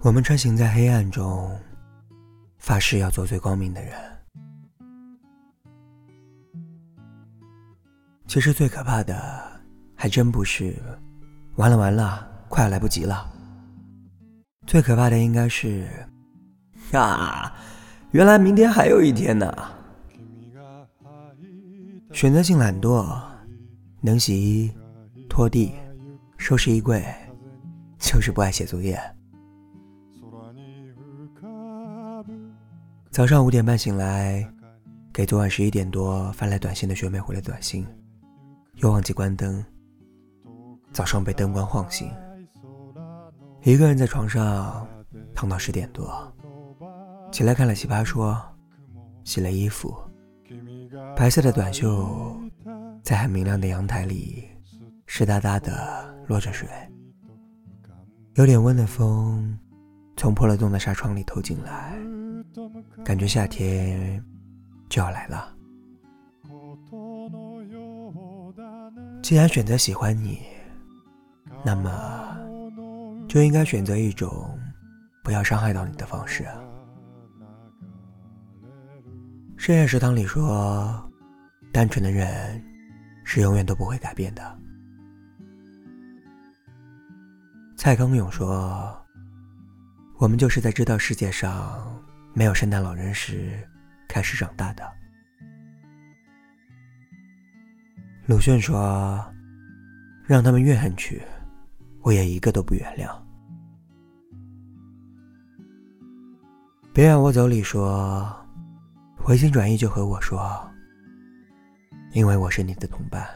我们穿行在黑暗中，发誓要做最光明的人。其实最可怕的，还真不是“完了完了，快要来不及了”。最可怕的应该是，啊，原来明天还有一天呢。选择性懒惰，能洗衣、拖地、收拾衣柜，就是不爱写作业。早上五点半醒来，给昨晚十一点多发来短信的学妹回了短信，又忘记关灯。早上被灯光晃醒，一个人在床上躺到十点多，起来看了奇葩说，洗了衣服，白色的短袖在很明亮的阳台里湿哒哒的落着水，有点温的风从破了洞的纱窗里透进来。感觉夏天就要来了。既然选择喜欢你，那么就应该选择一种不要伤害到你的方式。深夜食堂里说，单纯的人是永远都不会改变的。蔡康永说，我们就是在知道世界上。没有圣诞老人时，开始长大的。鲁迅说：“让他们怨恨去，我也一个都不原谅。”别让我走里说：“回心转意就和我说，因为我是你的同伴。”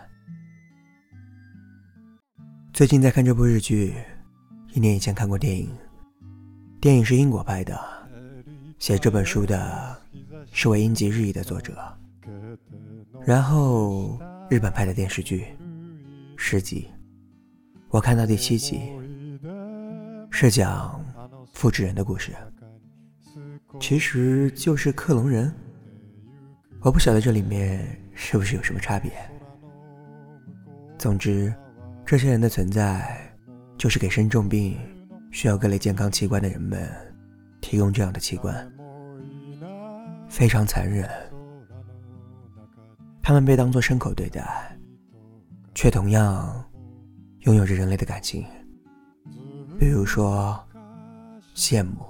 最近在看这部日剧，一年以前看过电影，电影是英国拍的。写这本书的是位英籍日裔的作者，然后日本拍的电视剧十集，我看到第七集，是讲复制人的故事，其实就是克隆人，我不晓得这里面是不是有什么差别。总之，这些人的存在，就是给生重病、需要各类健康器官的人们提供这样的器官。非常残忍，他们被当作牲口对待，却同样拥有着人类的感情，比如说羡慕、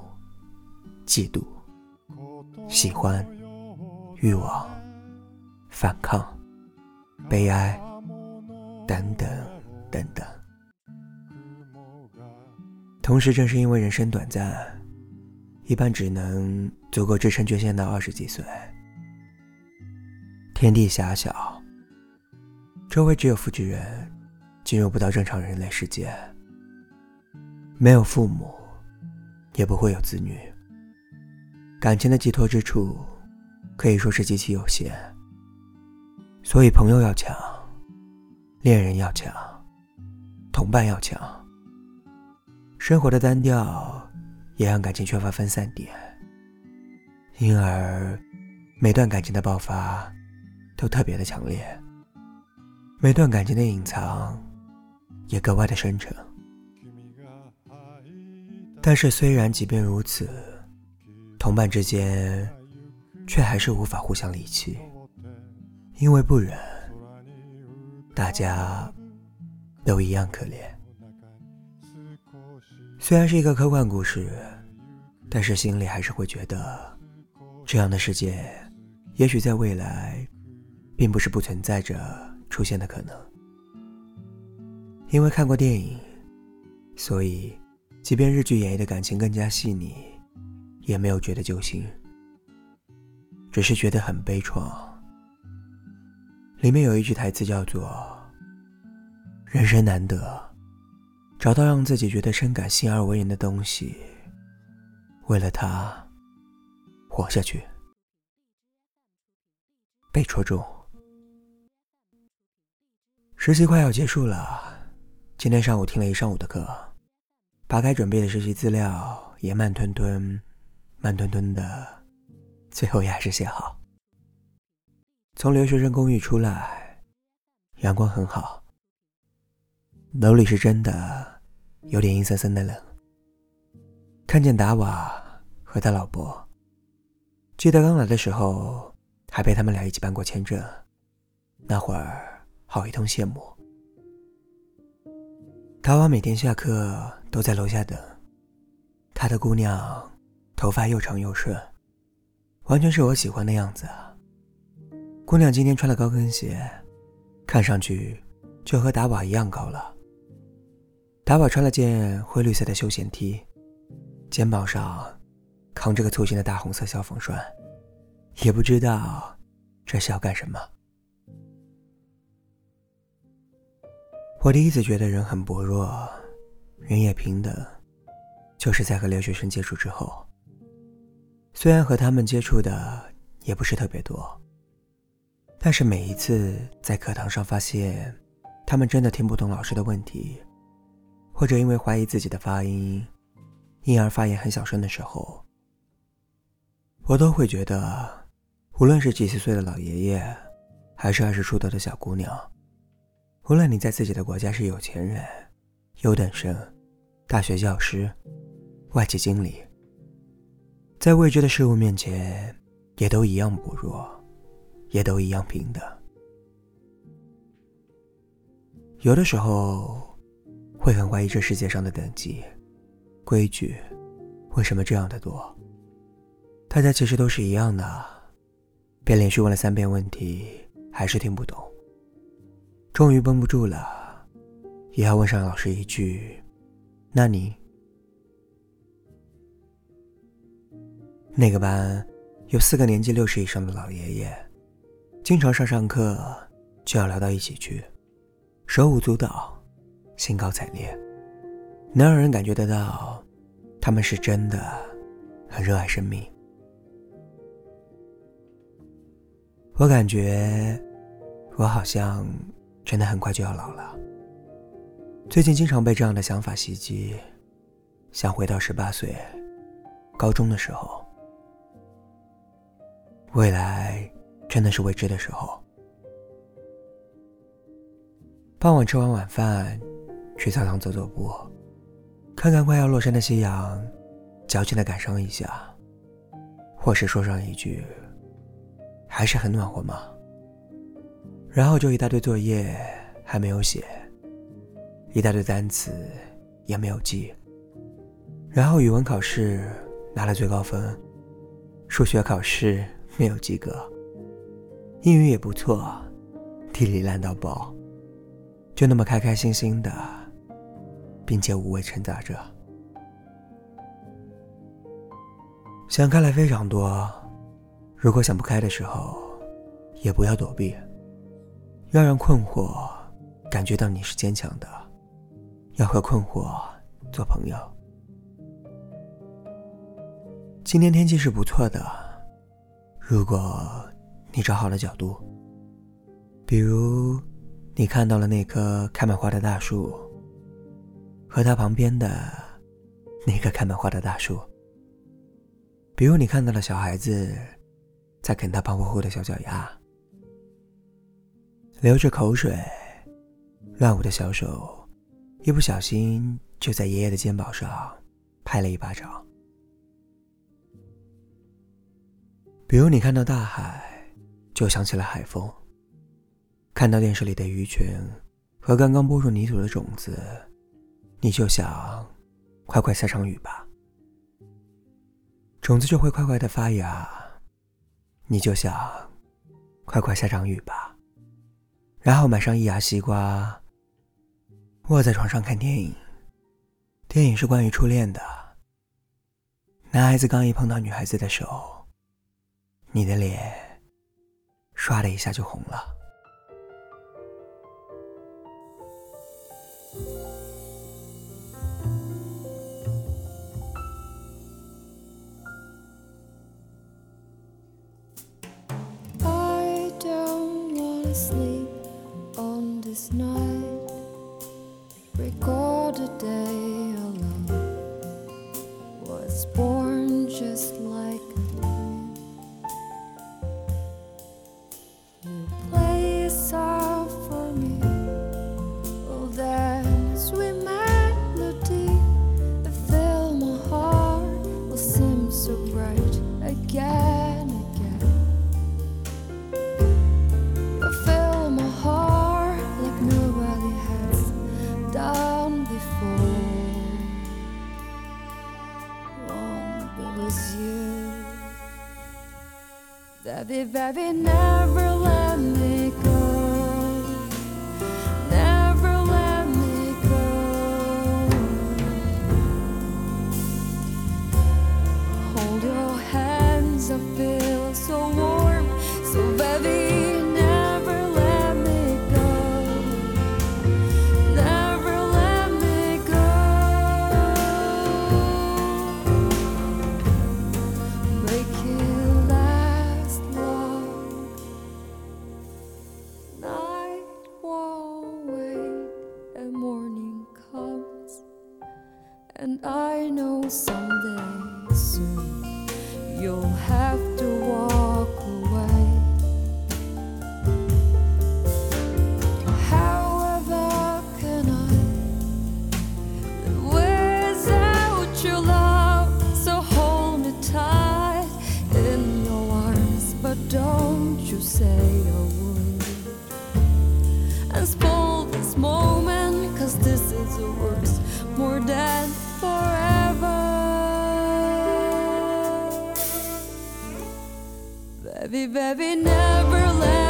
嫉妒、喜欢、欲望、反抗、悲哀等等等等。同时，正是因为人生短暂。一般只能足够支撑捐献到二十几岁。天地狭小，周围只有复制人，进入不到正常人类世界。没有父母，也不会有子女。感情的寄托之处，可以说是极其有限。所以，朋友要强，恋人要强，同伴要强。生活的单调。也让感情缺乏分散点，因而每段感情的爆发都特别的强烈，每段感情的隐藏也格外的深沉。但是，虽然即便如此，同伴之间却还是无法互相离弃，因为不忍，大家都一样可怜。虽然是一个科幻故事，但是心里还是会觉得，这样的世界，也许在未来，并不是不存在着出现的可能。因为看过电影，所以，即便日剧演绎的感情更加细腻，也没有觉得揪心，只是觉得很悲怆。里面有一句台词叫做：“人生难得。”找到让自己觉得深感心而为人的东西，为了他活下去。被戳中。实习快要结束了，今天上午听了一上午的课，把该准备的实习资料也慢吞吞、慢吞吞的，最后也还是写好。从留学生公寓出来，阳光很好，楼里是真的。有点阴森森的冷，看见达瓦和他老婆。记得刚来的时候，还陪他们俩一起办过签证，那会儿好一通羡慕。达瓦每天下课都在楼下等，他的姑娘头发又长又顺，完全是我喜欢的样子。姑娘今天穿了高跟鞋，看上去就和达瓦一样高了。达瓦穿了件灰绿色的休闲 T，肩膀上扛着个粗心的大红色消防栓，也不知道这是要干什么。我第一次觉得人很薄弱，人也平等，就是在和留学生接触之后。虽然和他们接触的也不是特别多，但是每一次在课堂上发现他们真的听不懂老师的问题。或者因为怀疑自己的发音，因而发言很小声的时候，我都会觉得，无论是几十岁的老爷爷，还是二十出头的小姑娘，无论你在自己的国家是有钱人、优等生、大学教师、外企经理，在未知的事物面前，也都一样薄弱，也都一样平等。有的时候。会很怀疑这世界上的等级、规矩，为什么这样的多？大家其实都是一样的，便连续问了三遍问题，还是听不懂。终于绷不住了，也要问上老师一句：“那你？”那个班有四个年纪六十以上的老爷爷，经常上上课就要聊到一起去，手舞足蹈。兴高采烈，能让人感觉得到，他们是真的很热爱生命。我感觉，我好像真的很快就要老了。最近经常被这样的想法袭击，想回到十八岁，高中的时候。未来真的是未知的时候。傍晚吃完晚饭。去操场走走步，看看快要落山的夕阳，矫情的感伤一下，或是说上一句“还是很暖和嘛”，然后就一大堆作业还没有写，一大堆单词也没有记，然后语文考试拿了最高分，数学考试没有及格，英语也不错，地理烂到爆，就那么开开心心的。并且无谓掺杂着，想开来非常多。如果想不开的时候，也不要躲避，要让困惑感觉到你是坚强的，要和困惑做朋友。今天天气是不错的，如果你找好了角度，比如你看到了那棵开满花的大树。和它旁边的那个开满花的大树，比如你看到了小孩子在啃他胖乎乎的小脚丫，流着口水，乱舞的小手，一不小心就在爷爷的肩膀上拍了一巴掌。比如你看到大海，就想起了海风；看到电视里的鱼群和刚刚播入泥土的种子。你就想，快快下场雨吧，种子就会快快的发芽。你就想，快快下场雨吧，然后买上一牙西瓜，卧在床上看电影。电影是关于初恋的，男孩子刚一碰到女孩子的手，你的脸唰的一下就红了。asleep on this night. Record a day. every night. Someday soon you'll have to walk away. However, can I live without your love? So hold me tight in your arms, but don't you say a word and spoil this moment, cause this is worth more than forever. Happy baby never left.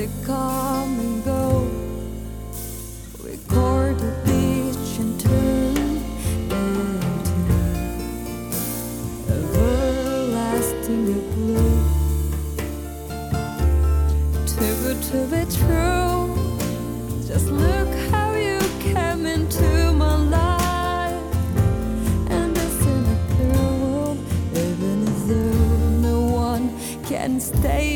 they come and go. We court the beach and turn into everlasting blue. Too good to be true. Just look how you came into my life. and Stay